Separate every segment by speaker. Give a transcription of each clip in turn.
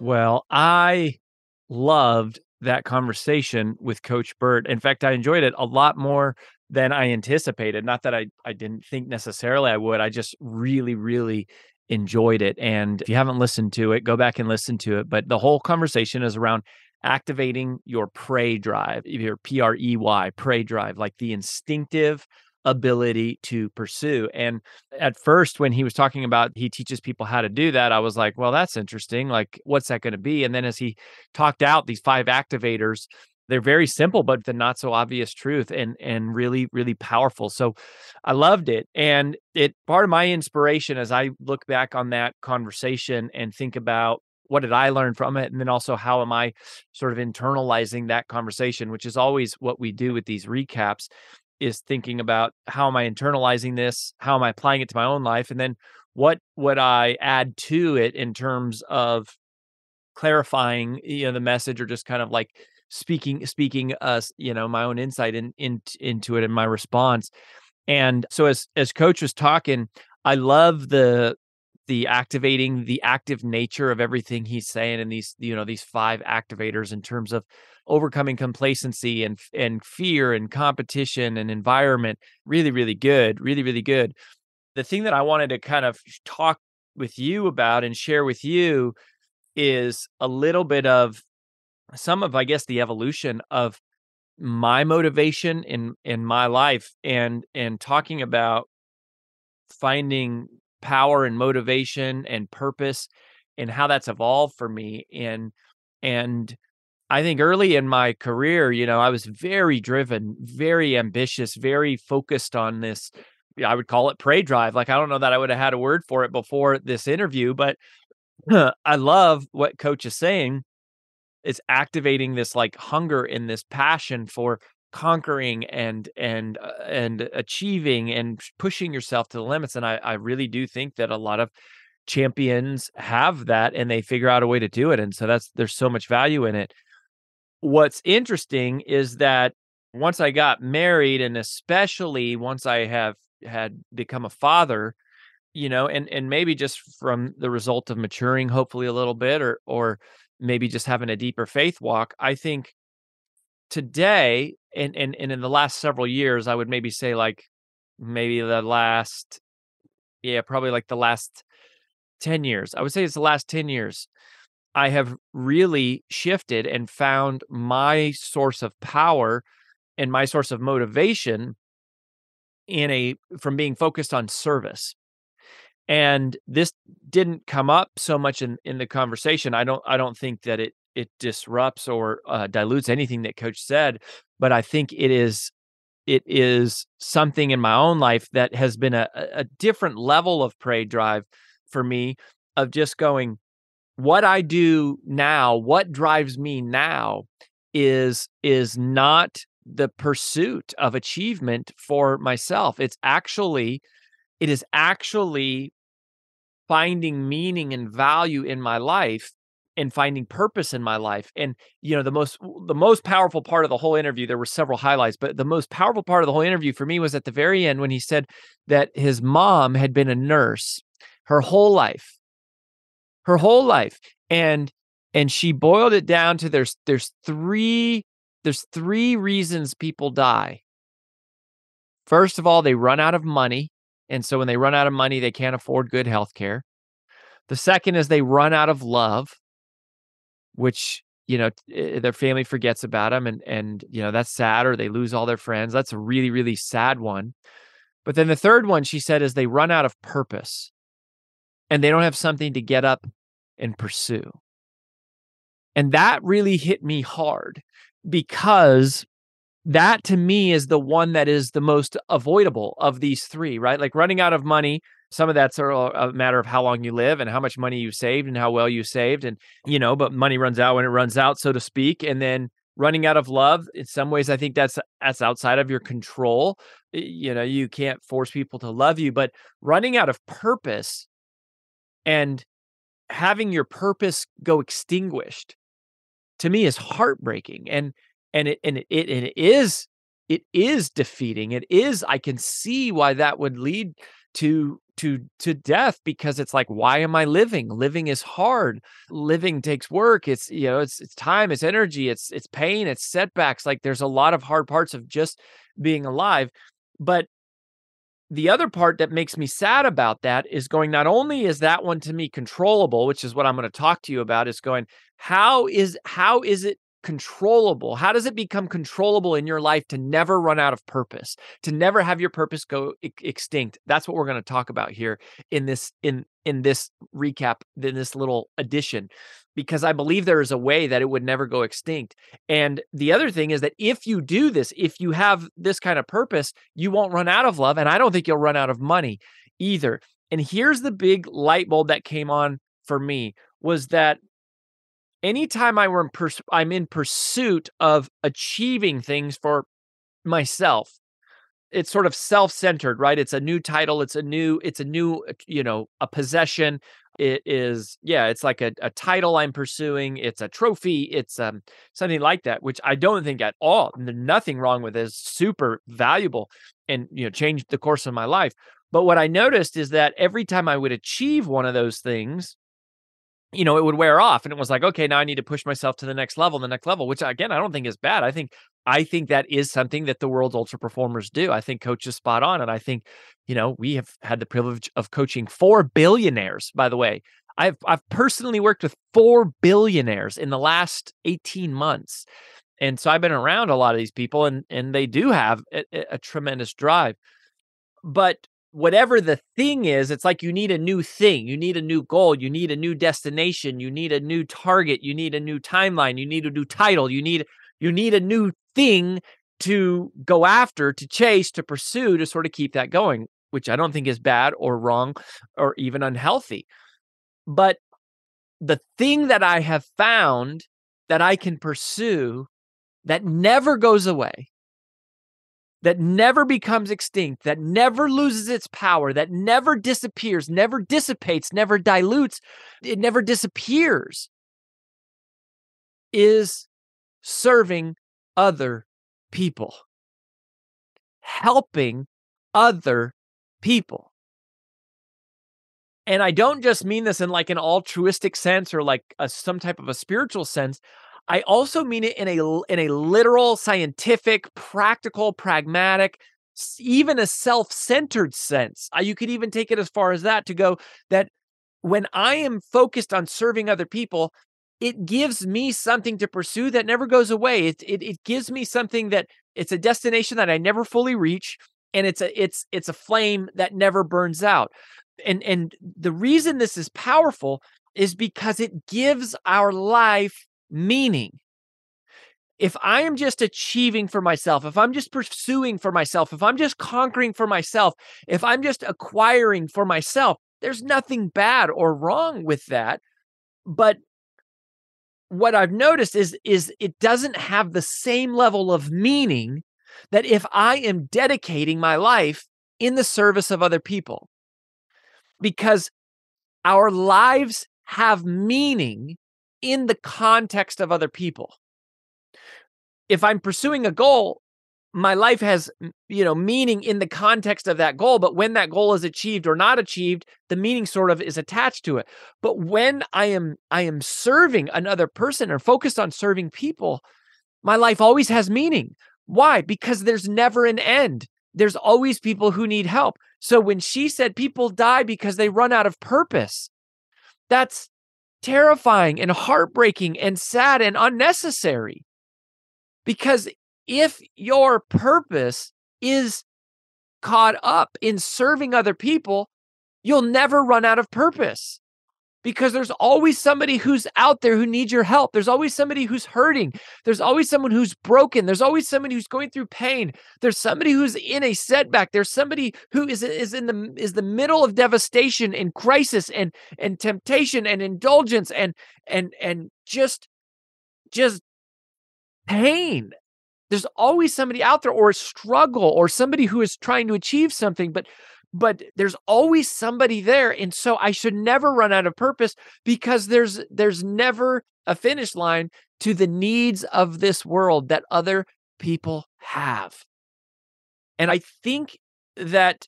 Speaker 1: Well, I loved that conversation with Coach Burt. In fact, I enjoyed it a lot more than I anticipated. Not that I, I didn't think necessarily I would. I just really, really enjoyed it. And if you haven't listened to it, go back and listen to it. But the whole conversation is around activating your prey drive, your P R E Y, prey drive, like the instinctive ability to pursue. And at first, when he was talking about he teaches people how to do that, I was like, well, that's interesting. Like, what's that going to be? And then as he talked out these five activators, they're very simple, but the not so obvious truth and and really, really powerful. So I loved it. And it part of my inspiration as I look back on that conversation and think about what did I learn from it? And then also, how am I sort of internalizing that conversation, which is always what we do with these recaps is thinking about how am I internalizing this? How am I applying it to my own life? And then what would I add to it in terms of clarifying, you know, the message or just kind of like speaking, speaking us, you know, my own insight in, in into it and my response. And so as as coach was talking, I love the the activating the active nature of everything he's saying in these you know these five activators in terms of overcoming complacency and and fear and competition and environment really really good really really good. The thing that i wanted to kind of talk with you about and share with you is a little bit of some of i guess the evolution of my motivation in in my life and and talking about finding power and motivation and purpose and how that's evolved for me and and I think early in my career, you know, I was very driven, very ambitious, very focused on this. I would call it prey drive. Like, I don't know that I would have had a word for it before this interview, but I love what coach is saying. It's activating this like hunger and this passion for conquering and and uh, and achieving and pushing yourself to the limits and I, I really do think that a lot of champions have that and they figure out a way to do it and so that's there's so much value in it what's interesting is that once I got married, and especially once I have had become a father, you know, and and maybe just from the result of maturing, hopefully a little bit, or or maybe just having a deeper faith walk, I think today and and and in the last several years, I would maybe say like maybe the last, yeah, probably like the last 10 years. I would say it's the last 10 years. I have really shifted and found my source of power and my source of motivation in a from being focused on service. And this didn't come up so much in in the conversation. I don't I don't think that it it disrupts or uh, dilutes anything that coach said, but I think it is it is something in my own life that has been a, a different level of prey drive for me of just going, what I do now, what drives me now is is not the pursuit of achievement for myself. It's actually it is actually finding meaning and value in my life and finding purpose in my life and you know the most the most powerful part of the whole interview there were several highlights but the most powerful part of the whole interview for me was at the very end when he said that his mom had been a nurse her whole life her whole life and and she boiled it down to there's there's three there's three reasons people die first of all they run out of money and so when they run out of money, they can't afford good health care. The second is they run out of love, which, you know, eh, their family forgets about them and and you know, that's sad or they lose all their friends. That's a really really sad one. But then the third one she said is they run out of purpose and they don't have something to get up and pursue. And that really hit me hard because that to me is the one that is the most avoidable of these three, right? Like running out of money. Some of that's a matter of how long you live and how much money you saved and how well you saved. And, you know, but money runs out when it runs out, so to speak. And then running out of love, in some ways, I think that's that's outside of your control. You know, you can't force people to love you, but running out of purpose and having your purpose go extinguished to me is heartbreaking. And and it and it, and it is it is defeating it is i can see why that would lead to to to death because it's like why am i living living is hard living takes work it's you know it's it's time it's energy it's it's pain it's setbacks like there's a lot of hard parts of just being alive but the other part that makes me sad about that is going not only is that one to me controllable which is what i'm going to talk to you about is going how is how is it controllable? How does it become controllable in your life to never run out of purpose, to never have your purpose go extinct? That's what we're going to talk about here in this in in this recap, in this little addition because I believe there is a way that it would never go extinct. And the other thing is that if you do this, if you have this kind of purpose, you won't run out of love and I don't think you'll run out of money either. And here's the big light bulb that came on for me was that anytime I were in pers- I'm in pursuit of achieving things for myself, it's sort of self-centered, right? It's a new title, it's a new, it's a new, uh, you know, a possession. It is, yeah, it's like a, a title I'm pursuing. It's a trophy. It's um something like that, which I don't think at all. Nothing wrong with it. It's super valuable and you know changed the course of my life. But what I noticed is that every time I would achieve one of those things, you know, it would wear off. And it was like, okay, now I need to push myself to the next level, the next level, which again, I don't think is bad. I think, I think that is something that the world's ultra performers do. I think coach is spot on. And I think, you know, we have had the privilege of coaching four billionaires, by the way. I've I've personally worked with four billionaires in the last 18 months. And so I've been around a lot of these people and and they do have a, a tremendous drive. But whatever the thing is, it's like you need a new thing, you need a new goal, you need a new destination, you need a new target, you need a new timeline, you need a new title, you need you need a new thing to go after, to chase, to pursue, to sort of keep that going, which I don't think is bad or wrong or even unhealthy. But the thing that I have found that I can pursue that never goes away that never becomes extinct, that never loses its power, that never disappears, never dissipates, never dilutes, it never disappears, is serving other people, helping other people. And I don't just mean this in like an altruistic sense or like a, some type of a spiritual sense. I also mean it in a in a literal, scientific, practical, pragmatic, even a self-centered sense. You could even take it as far as that to go that when I am focused on serving other people, it gives me something to pursue that never goes away. It, it it gives me something that it's a destination that I never fully reach, and it's a it's it's a flame that never burns out. And and the reason this is powerful is because it gives our life meaning. if I am just achieving for myself, if I'm just pursuing for myself, if I'm just conquering for myself, if I'm just acquiring for myself, there's nothing bad or wrong with that. But what I've noticed is is it doesn't have the same level of meaning that if I am dedicating my life in the service of other people. Because our lives have meaning in the context of other people. If I'm pursuing a goal, my life has you know meaning in the context of that goal but when that goal is achieved or not achieved the meaning sort of is attached to it. But when i am i am serving another person or focused on serving people my life always has meaning. Why? Because there's never an end. There's always people who need help. So when she said people die because they run out of purpose that's terrifying and heartbreaking and sad and unnecessary. Because if your purpose is caught up in serving other people, you'll never run out of purpose because there's always somebody who's out there who needs your help. There's always somebody who's hurting. There's always someone who's broken. There's always somebody who's going through pain. There's somebody who's in a setback. There's somebody who is is in the is the middle of devastation and crisis and and temptation and indulgence and and and just just pain there's always somebody out there or a struggle or somebody who is trying to achieve something but but there's always somebody there and so i should never run out of purpose because there's there's never a finish line to the needs of this world that other people have. And i think that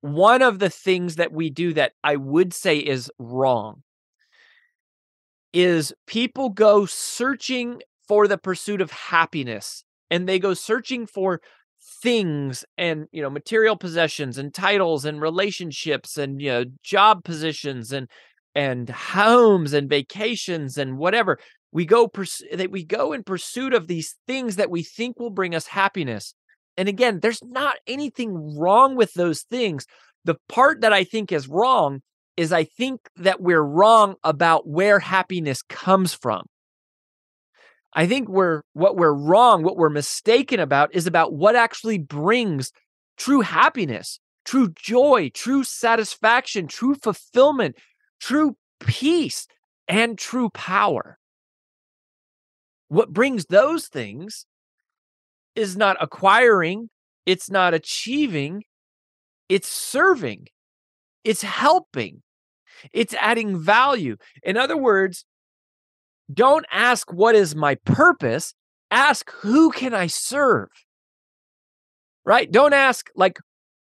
Speaker 1: one of the things that we do that i would say is wrong is people go searching for the pursuit of happiness and they go searching for things and you know material possessions and titles and relationships and you know job positions and and homes and vacations and whatever. We go pers- that we go in pursuit of these things that we think will bring us happiness. And again there's not anything wrong with those things. The part that i think is wrong is i think that we're wrong about where happiness comes from I think we're what we're wrong, what we're mistaken about is about what actually brings true happiness, true joy, true satisfaction, true fulfillment, true peace, and true power. What brings those things is not acquiring, it's not achieving, it's serving, it's helping, it's adding value. In other words, don't ask what is my purpose, ask who can I serve? Right? Don't ask like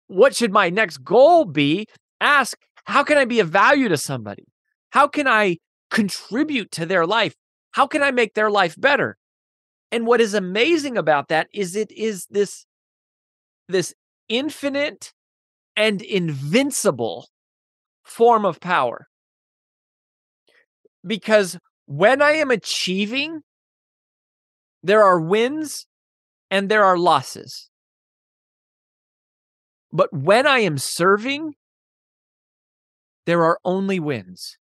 Speaker 1: what should my next goal be? Ask how can I be of value to somebody? How can I contribute to their life? How can I make their life better? And what is amazing about that is it is this this infinite and invincible form of power. Because when I am achieving, there are wins and there are losses. But when I am serving, there are only wins.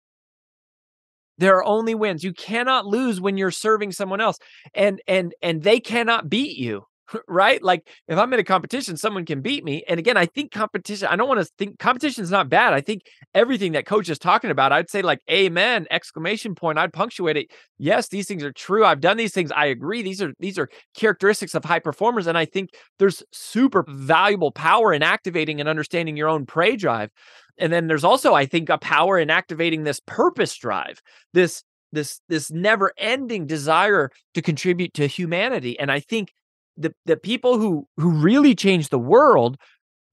Speaker 1: There are only wins. You cannot lose when you're serving someone else and and and they cannot beat you. right? Like if I'm in a competition, someone can beat me. And again, I think competition, I don't want to think competition is not bad. I think everything that coach is talking about, I'd say like amen, exclamation point. I'd punctuate it. Yes, these things are true. I've done these things. I agree. These are these are characteristics of high performers. And I think there's super valuable power in activating and understanding your own prey drive. And then there's also, I think, a power in activating this purpose drive, this this this never ending desire to contribute to humanity. And I think the the people who who really change the world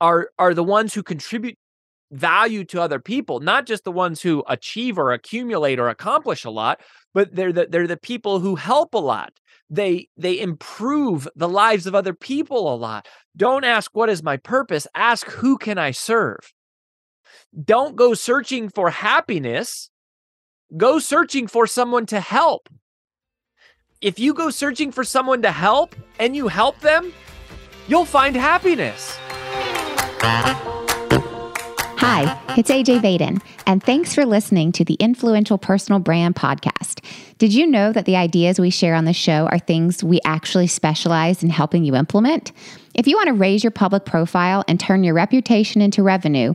Speaker 1: are are the ones who contribute value to other people not just the ones who achieve or accumulate or accomplish a lot but they're the, they're the people who help a lot. They they improve the lives of other people a lot. Don't ask what is my purpose? Ask who can i serve? Don't go searching for happiness. Go searching for someone to help if you go searching for someone to help and you help them, you'll find happiness.
Speaker 2: Hi, it's AJ Vaden, and thanks for listening to the Influential Personal Brand Podcast. Did you know that the ideas we share on the show are things we actually specialize in helping you implement? If you want to raise your public profile and turn your reputation into revenue,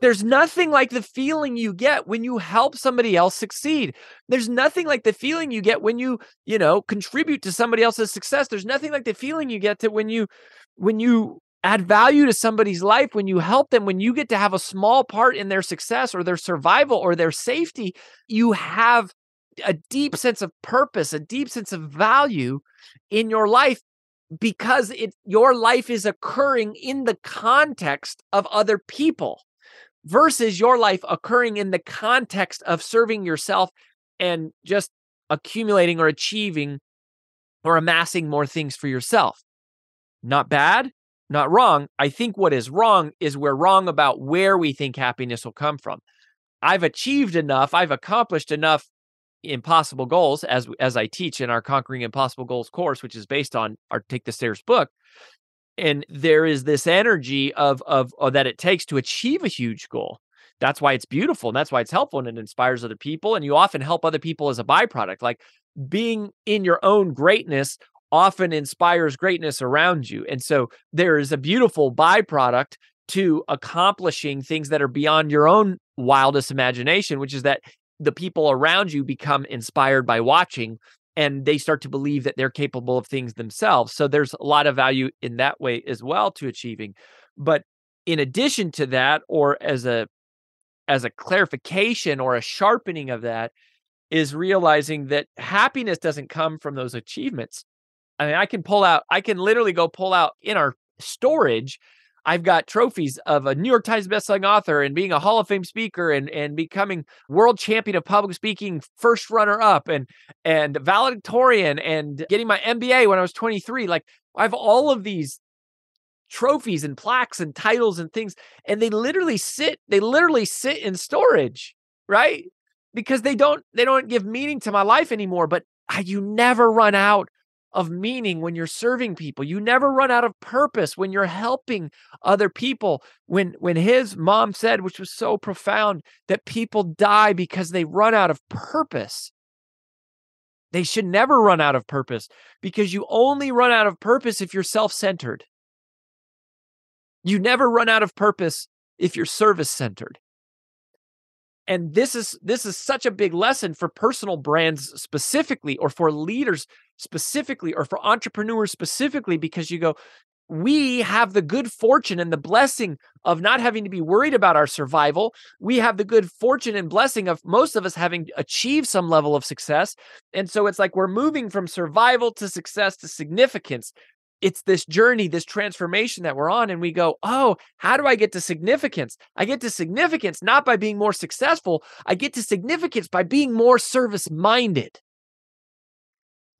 Speaker 1: There's nothing like the feeling you get when you help somebody else succeed. There's nothing like the feeling you get when you, you know, contribute to somebody else's success. There's nothing like the feeling you get to when you when you add value to somebody's life, when you help them, when you get to have a small part in their success or their survival or their safety, you have a deep sense of purpose, a deep sense of value in your life because it your life is occurring in the context of other people versus your life occurring in the context of serving yourself and just accumulating or achieving or amassing more things for yourself. Not bad, not wrong. I think what is wrong is we're wrong about where we think happiness will come from. I've achieved enough, I've accomplished enough impossible goals as as I teach in our Conquering Impossible Goals course, which is based on our Take the Stairs book and there is this energy of, of of that it takes to achieve a huge goal. That's why it's beautiful and that's why it's helpful and it inspires other people and you often help other people as a byproduct like being in your own greatness often inspires greatness around you and so there is a beautiful byproduct to accomplishing things that are beyond your own wildest imagination which is that the people around you become inspired by watching and they start to believe that they're capable of things themselves. So there's a lot of value in that way as well to achieving. But in addition to that, or as a as a clarification or a sharpening of that, is realizing that happiness doesn't come from those achievements. I mean, I can pull out, I can literally go pull out in our storage I've got trophies of a New York Times bestselling author and being a Hall of Fame speaker and and becoming world champion of public speaking, first runner up and and valedictorian and getting my MBA when I was 23. Like I have all of these trophies and plaques and titles and things and they literally sit they literally sit in storage, right? Because they don't they don't give meaning to my life anymore, but I, you never run out of meaning when you're serving people. You never run out of purpose when you're helping other people. When when his mom said, which was so profound, that people die because they run out of purpose. They should never run out of purpose because you only run out of purpose if you're self-centered. You never run out of purpose if you're service-centered and this is this is such a big lesson for personal brands specifically or for leaders specifically or for entrepreneurs specifically because you go we have the good fortune and the blessing of not having to be worried about our survival. We have the good fortune and blessing of most of us having achieved some level of success. And so it's like we're moving from survival to success to significance it's this journey, this transformation that we're on. And we go, oh, how do I get to significance? I get to significance not by being more successful, I get to significance by being more service minded.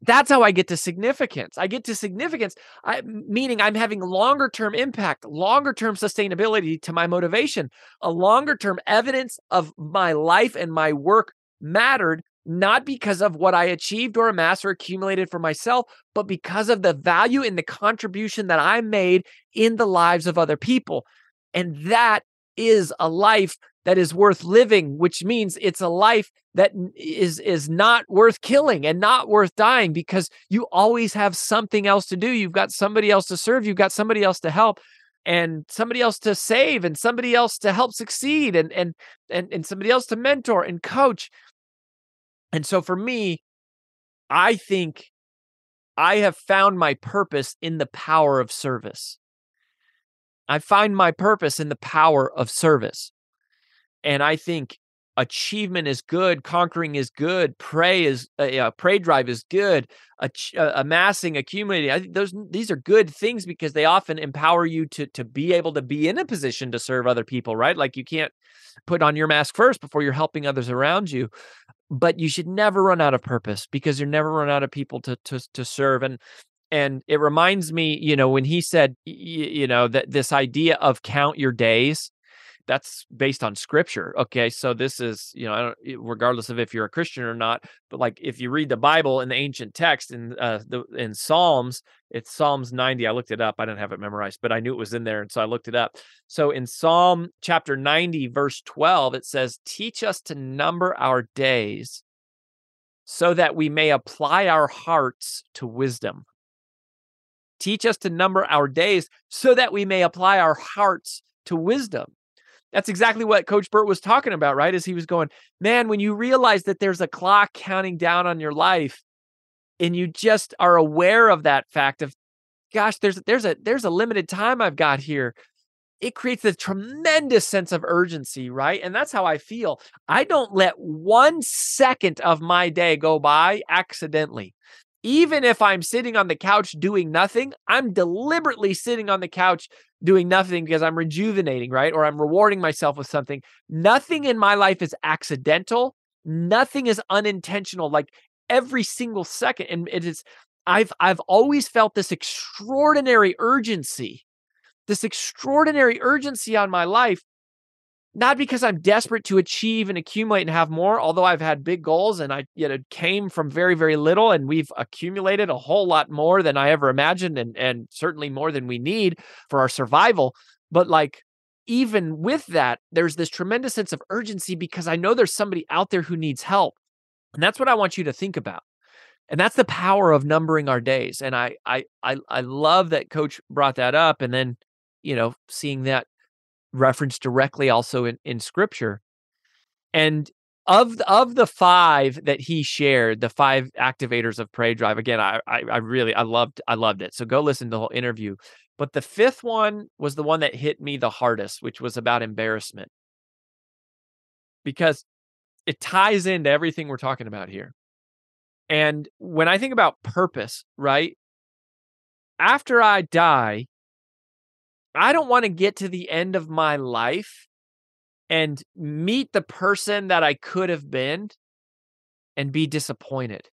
Speaker 1: That's how I get to significance. I get to significance, I, meaning I'm having longer term impact, longer term sustainability to my motivation, a longer term evidence of my life and my work mattered not because of what I achieved or amassed or accumulated for myself, but because of the value and the contribution that I made in the lives of other people. And that is a life that is worth living, which means it's a life that is is not worth killing and not worth dying because you always have something else to do. You've got somebody else to serve, you've got somebody else to help and somebody else to save and somebody else to help succeed and and and, and somebody else to mentor and coach and so for me, I think I have found my purpose in the power of service. I find my purpose in the power of service. And I think achievement is good, conquering is good, prey is uh, prey drive is good, Ach- uh, amassing, accumulating. I think those these are good things because they often empower you to to be able to be in a position to serve other people, right? Like you can't put on your mask first before you're helping others around you but you should never run out of purpose because you're never run out of people to to to serve and and it reminds me you know when he said you know that this idea of count your days that's based on scripture okay? So this is you know regardless of if you're a christian or not but like if you read the bible in the ancient text in uh the in psalms it's psalms 90 i looked it up i didn't have it memorized but i knew it was in there and so i looked it up. So in psalm chapter 90 verse 12 it says teach us to number our days so that we may apply our hearts to wisdom. Teach us to number our days so that we may apply our hearts to wisdom. That's exactly what Coach Burt was talking about, right? As he was going, man, when you realize that there's a clock counting down on your life and you just are aware of that fact of, gosh, there's there's a there's a limited time I've got here. It creates a tremendous sense of urgency, right? And that's how I feel. I don't let one second of my day go by accidentally even if I'm sitting on the couch doing nothing, I'm deliberately sitting on the couch doing nothing because I'm rejuvenating, right? Or I'm rewarding myself with something. Nothing in my life is accidental. Nothing is unintentional. Like every single second. And it is, I've I've always felt this extraordinary urgency, this extraordinary urgency on my life not because I'm desperate to achieve and accumulate and have more, although I've had big goals and I you know came from very very little and we've accumulated a whole lot more than I ever imagined and and certainly more than we need for our survival, but like even with that there's this tremendous sense of urgency because I know there's somebody out there who needs help. And that's what I want you to think about. And that's the power of numbering our days. And I I I I love that coach brought that up and then you know seeing that referenced directly also in, in scripture. And of of the five that he shared, the five activators of Prey Drive. Again, I, I I really I loved I loved it. So go listen to the whole interview. But the fifth one was the one that hit me the hardest, which was about embarrassment. Because it ties into everything we're talking about here. And when I think about purpose, right? After I die, I don't want to get to the end of my life and meet the person that I could have been and be disappointed.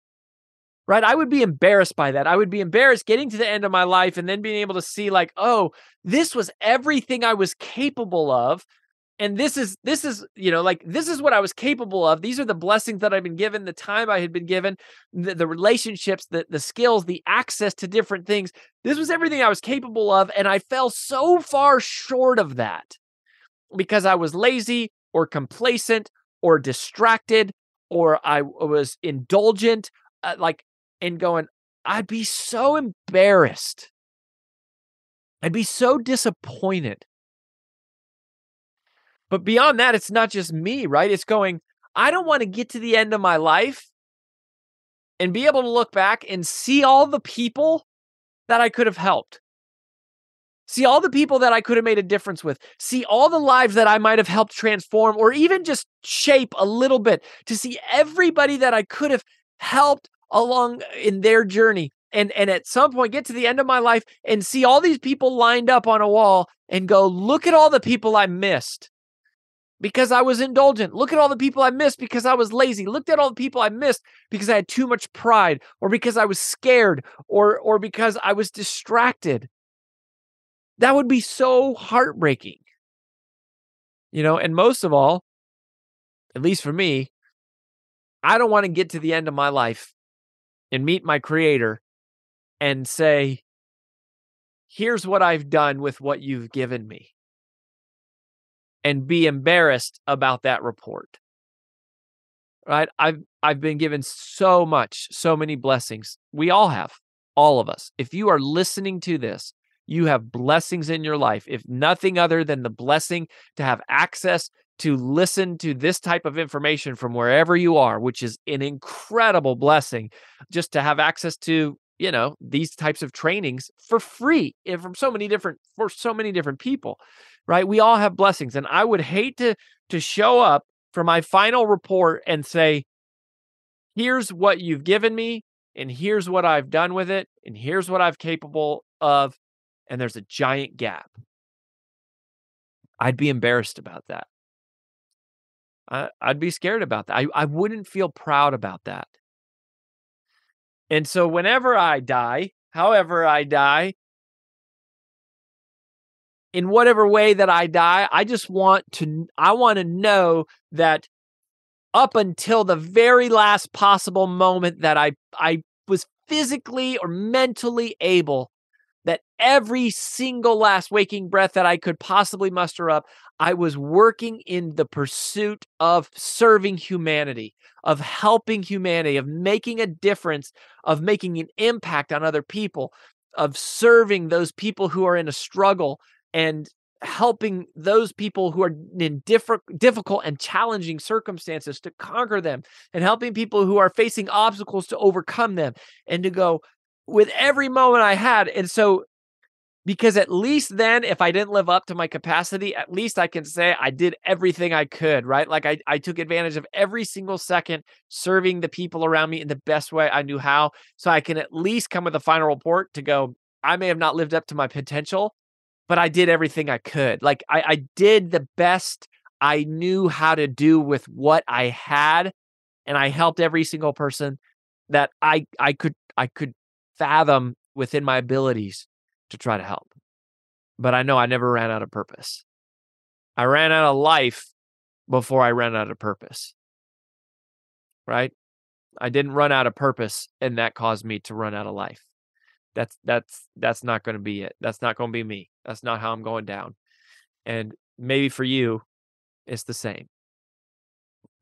Speaker 1: Right? I would be embarrassed by that. I would be embarrassed getting to the end of my life and then being able to see, like, oh, this was everything I was capable of and this is this is you know like this is what i was capable of these are the blessings that i've been given the time i had been given the, the relationships the, the skills the access to different things. This was everything i was capable of and i fell so far short of that because i was lazy or complacent or distracted or i was indulgent uh, like and going i'd be so embarrassed. I'd be so disappointed but beyond that, it's not just me, right? It's going, I don't want to get to the end of my life and be able to look back and see all the people that I could have helped. See all the people that I could have made a difference with. See all the lives that I might have helped transform or even just shape a little bit. To see everybody that I could have helped along uh, in their journey. And, and at some point get to the end of my life and see all these people lined up on a wall and go, look at all the people I missed because I was indulgent. Look at all the people I missed because I was lazy. Look at all the people I missed because I had too much pride or because I was scared or or because I was distracted. That would be so heartbreaking. You know, and most of all, at least for me, I don't want to get to the end of my life and meet my creator and say, here's what I've done with what you've given me and be embarrassed about that report. Right? I've I've been given so much, so many blessings. We all have, all of us. If you are listening to this, you have blessings in your life. If nothing other than the blessing to have access to listen to this type of information from wherever you are, which is an incredible blessing, just to have access to you know these types of trainings for free and from so many different for so many different people right? We all have blessings. And I would hate to to show up for my final report and say, here's what you've given me, and here's what I've done with it, and here's what I've capable of, and there's a giant gap. I'd be embarrassed about that. I, I'd be scared about that. I, I wouldn't feel proud about that. And so whenever I die, however I die, in whatever way that I die, I just want to I want to know that up until the very last possible moment that I I was physically or mentally able every single last waking breath that I could possibly muster up, I was working in the pursuit of serving humanity, of helping humanity, of making a difference, of making an impact on other people, of serving those people who are in a struggle and helping those people who are in difficult and challenging circumstances to conquer them and helping people who are facing obstacles to overcome them and to go with every moment I had and so because at least then if I didn't live up to my capacity at least I can say I did everything I could right like I I took advantage of every single second serving the people around me in the best way I knew how so I can at least come with a final report to go I may have not lived up to my potential but I did everything I could. Like I, I did the best I knew how to do with what I had, and I helped every single person that I I could I could fathom within my abilities to try to help. But I know I never ran out of purpose. I ran out of life before I ran out of purpose. Right? I didn't run out of purpose and that caused me to run out of life. That's that's that's not going to be it. That's not going to be me. That's not how I'm going down. And maybe for you, it's the same.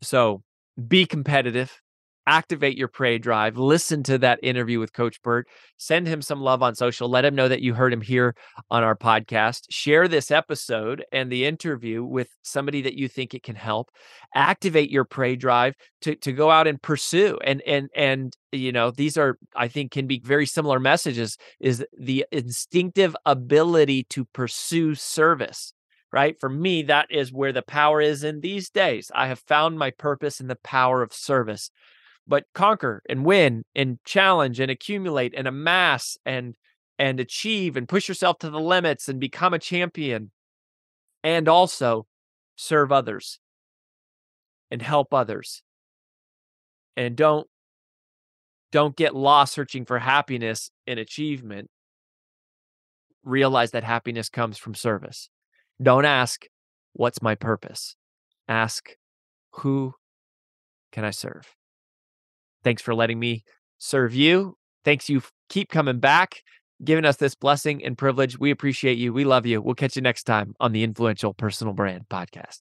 Speaker 1: So be competitive, activate your prey drive, listen to that interview with Coach Burt, send him some love on social, let him know that you heard him here on our podcast. Share this episode and the interview with somebody that you think it can help. Activate your prey drive to, to go out and pursue. And and and you know, these are I think can be very similar messages is the instinctive ability to pursue service right? For me, that is where the power is in these days. I have found my purpose in the power of service but conquer and win and challenge and accumulate and amass and and achieve and push yourself to the limits and become a champion and also serve others and help others. And don't don't get lost searching for happiness and achievement. Realize that happiness comes from service. Don't ask what's my purpose? Ask who can i serve Thanks for letting me serve you. Thanks you keep coming back, giving us this blessing and privilege. We appreciate you. We love you. We'll catch you next time on the Influential Personal Brand Podcast.